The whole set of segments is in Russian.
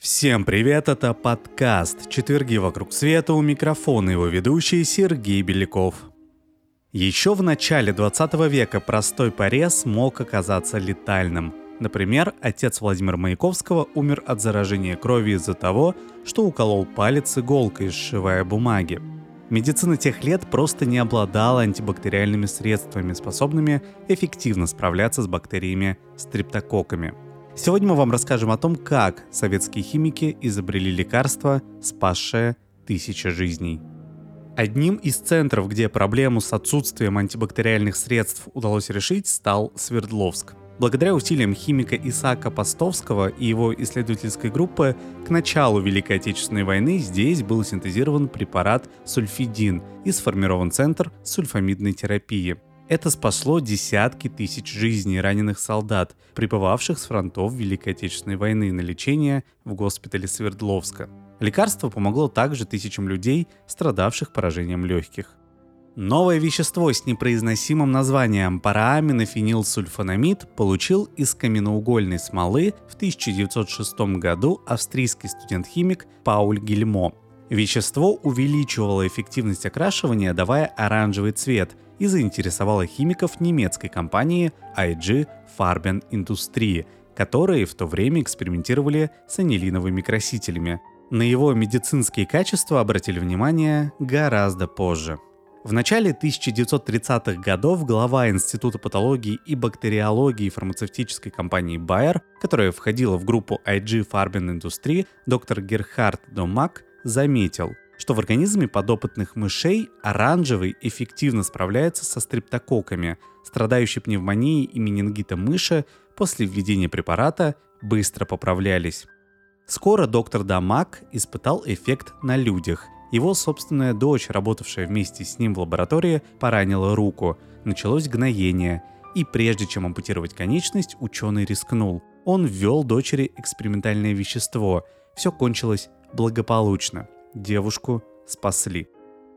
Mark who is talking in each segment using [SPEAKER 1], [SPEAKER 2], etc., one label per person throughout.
[SPEAKER 1] Всем привет, это подкаст «Четверги вокруг света» у микрофона его ведущий Сергей Беляков. Еще в начале 20 века простой порез мог оказаться летальным. Например, отец Владимира Маяковского умер от заражения крови из-за того, что уколол палец иголкой, сшивая бумаги. Медицина тех лет просто не обладала антибактериальными средствами, способными эффективно справляться с бактериями стриптококками – Сегодня мы вам расскажем о том, как советские химики изобрели лекарство, спасшее тысячи жизней. Одним из центров, где проблему с отсутствием антибактериальных средств удалось решить, стал Свердловск. Благодаря усилиям химика Исаака Постовского и его исследовательской группы, к началу Великой Отечественной войны здесь был синтезирован препарат сульфидин и сформирован центр сульфамидной терапии – это спасло десятки тысяч жизней раненых солдат, прибывавших с фронтов Великой Отечественной войны на лечение в госпитале Свердловска. Лекарство помогло также тысячам людей, страдавших поражением легких. Новое вещество с непроизносимым названием парааминофенилсульфонамид получил из каменноугольной смолы в 1906 году австрийский студент-химик Пауль Гильмо. Вещество увеличивало эффективность окрашивания, давая оранжевый цвет – и заинтересовала химиков немецкой компании IG Farben Industrie, которые в то время экспериментировали с анилиновыми красителями. На его медицинские качества обратили внимание гораздо позже. В начале 1930-х годов глава Института патологии и бактериологии фармацевтической компании Bayer, которая входила в группу IG Farben Industrie, доктор Герхард Домак, заметил, что в организме подопытных мышей оранжевый эффективно справляется со стрептококками. Страдающие пневмонией и менингитом мыши после введения препарата быстро поправлялись. Скоро доктор Дамак испытал эффект на людях. Его собственная дочь, работавшая вместе с ним в лаборатории, поранила руку. Началось гноение. И прежде чем ампутировать конечность, ученый рискнул. Он ввел дочери экспериментальное вещество. Все кончилось благополучно девушку спасли.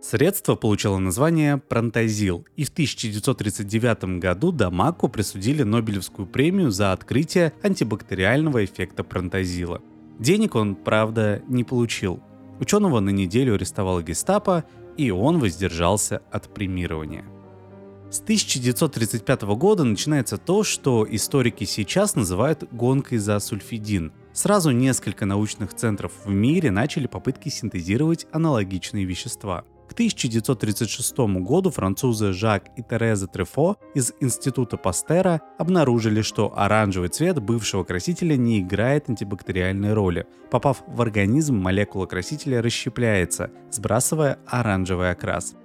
[SPEAKER 1] Средство получило название пронтозил, и в 1939 году Дамаку присудили Нобелевскую премию за открытие антибактериального эффекта пронтозила. Денег он, правда, не получил. Ученого на неделю арестовала гестапо, и он воздержался от премирования. С 1935 года начинается то, что историки сейчас называют гонкой за сульфидин – Сразу несколько научных центров в мире начали попытки синтезировать аналогичные вещества. К 1936 году французы Жак и Тереза Трефо из Института Пастера обнаружили, что оранжевый цвет бывшего красителя не играет антибактериальной роли. Попав в организм, молекула красителя расщепляется, сбрасывая оранжевый окрас.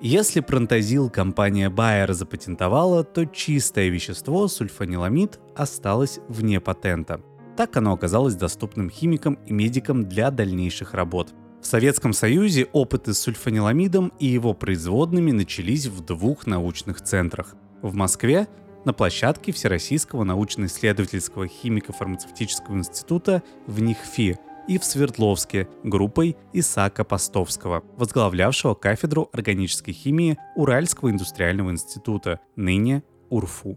[SPEAKER 1] Если пронтозил компания Bayer запатентовала, то чистое вещество сульфаниламид осталось вне патента. Так оно оказалось доступным химикам и медикам для дальнейших работ. Советском Союзе опыты с сульфаниламидом и его производными начались в двух научных центрах. В Москве на площадке Всероссийского научно-исследовательского химико-фармацевтического института в НИХФИ и в Свердловске группой Исаака Постовского, возглавлявшего кафедру органической химии Уральского индустриального института, ныне УРФУ.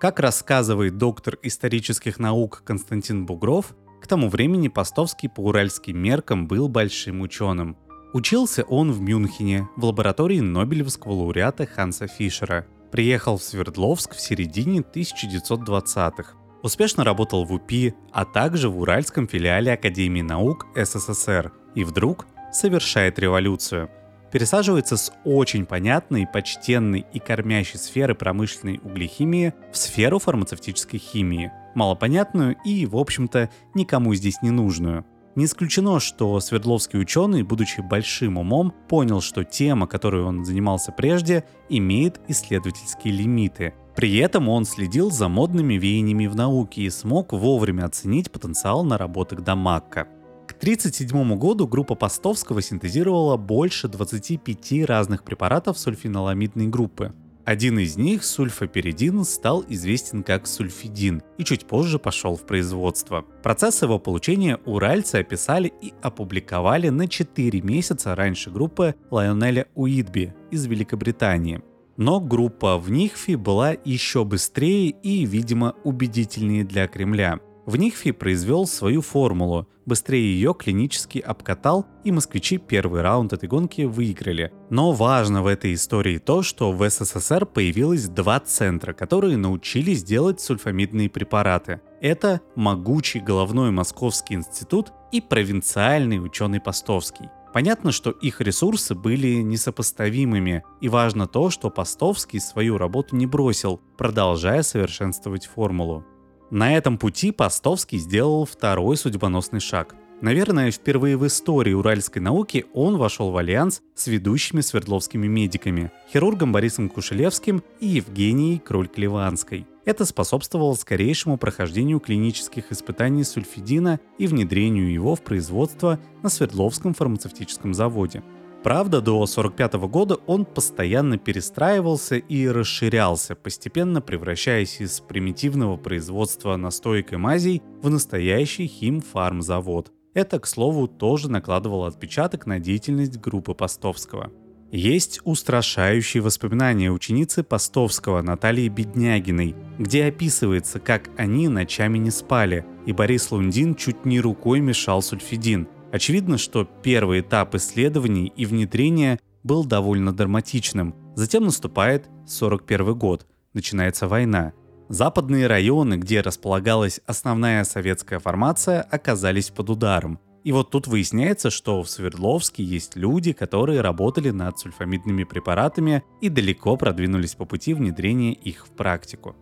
[SPEAKER 1] Как рассказывает доктор исторических наук Константин Бугров, к тому времени Постовский по уральским меркам был большим ученым. Учился он в Мюнхене, в лаборатории Нобелевского лауреата Ханса Фишера. Приехал в Свердловск в середине 1920-х. Успешно работал в УПИ, а также в Уральском филиале Академии наук СССР. И вдруг совершает революцию – пересаживается с очень понятной, почтенной и кормящей сферы промышленной углехимии в сферу фармацевтической химии, малопонятную и, в общем-то, никому здесь не нужную. Не исключено, что Свердловский ученый, будучи большим умом, понял, что тема, которой он занимался прежде, имеет исследовательские лимиты. При этом он следил за модными веяниями в науке и смог вовремя оценить потенциал наработок Дамакка. К 1937 году группа Постовского синтезировала больше 25 разных препаратов сульфиноламидной группы. Один из них, сульфаперидин, стал известен как сульфидин и чуть позже пошел в производство. Процесс его получения уральцы описали и опубликовали на 4 месяца раньше группы Лайонеля Уитби из Великобритании. Но группа в Нихфи была еще быстрее и, видимо, убедительнее для Кремля. В Нихфи произвел свою формулу, быстрее ее клинически обкатал, и москвичи первый раунд этой гонки выиграли. Но важно в этой истории то, что в СССР появилось два центра, которые научились делать сульфамидные препараты. Это могучий головной Московский институт и провинциальный ученый Постовский. Понятно, что их ресурсы были несопоставимыми, и важно то, что Постовский свою работу не бросил, продолжая совершенствовать формулу. На этом пути Постовский сделал второй судьбоносный шаг. Наверное, впервые в истории уральской науки он вошел в альянс с ведущими свердловскими медиками, хирургом Борисом Кушелевским и Евгенией Кроль-Клеванской. Это способствовало скорейшему прохождению клинических испытаний сульфидина и внедрению его в производство на Свердловском фармацевтическом заводе. Правда, до 1945 года он постоянно перестраивался и расширялся, постепенно превращаясь из примитивного производства настоек и мазей в настоящий химфармзавод. Это, к слову, тоже накладывало отпечаток на деятельность группы Постовского. Есть устрашающие воспоминания ученицы Постовского Натальи Беднягиной, где описывается, как они ночами не спали, и Борис Лундин чуть не рукой мешал сульфидин. Очевидно, что первый этап исследований и внедрения был довольно драматичным. Затем наступает 41 год, начинается война. Западные районы, где располагалась основная советская формация, оказались под ударом. И вот тут выясняется, что в Свердловске есть люди, которые работали над сульфамидными препаратами и далеко продвинулись по пути внедрения их в практику.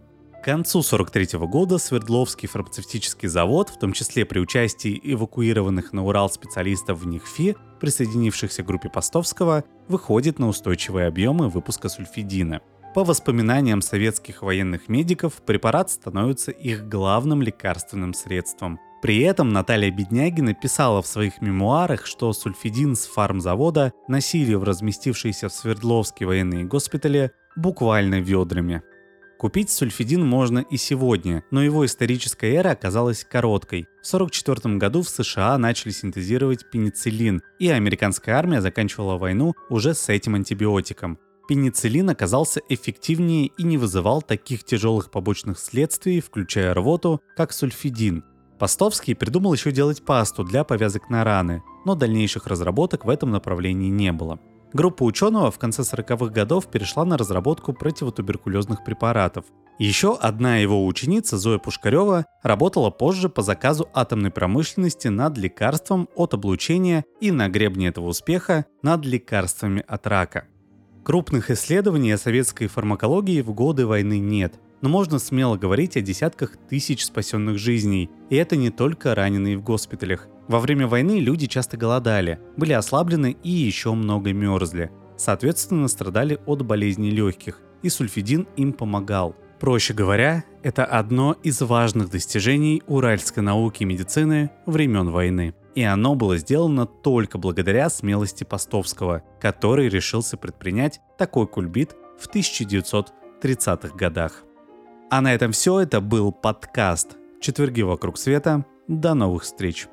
[SPEAKER 1] К концу 1943 года Свердловский фармацевтический завод, в том числе при участии эвакуированных на Урал специалистов в НИХФИ, присоединившихся к группе Постовского, выходит на устойчивые объемы выпуска сульфидина. По воспоминаниям советских военных медиков, препарат становится их главным лекарственным средством. При этом Наталья Беднягина писала в своих мемуарах, что сульфидин с фармзавода носили в разместившиеся в Свердловске военные госпитали буквально ведрами. Купить сульфидин можно и сегодня, но его историческая эра оказалась короткой. В 1944 году в США начали синтезировать пенициллин, и американская армия заканчивала войну уже с этим антибиотиком. Пенициллин оказался эффективнее и не вызывал таких тяжелых побочных следствий, включая рвоту, как сульфидин. Постовский придумал еще делать пасту для повязок на раны, но дальнейших разработок в этом направлении не было. Группа ученого в конце 40-х годов перешла на разработку противотуберкулезных препаратов. Еще одна его ученица, Зоя Пушкарева, работала позже по заказу атомной промышленности над лекарством от облучения и на гребне этого успеха над лекарствами от рака. Крупных исследований о советской фармакологии в годы войны нет, но можно смело говорить о десятках тысяч спасенных жизней, и это не только раненые в госпиталях. Во время войны люди часто голодали, были ослаблены и еще много мерзли. Соответственно, страдали от болезней легких, и сульфидин им помогал. Проще говоря, это одно из важных достижений уральской науки и медицины времен войны. И оно было сделано только благодаря смелости Постовского, который решился предпринять такой кульбит в 1930-х годах. А на этом все. Это был подкаст «Четверги вокруг света». До новых встреч!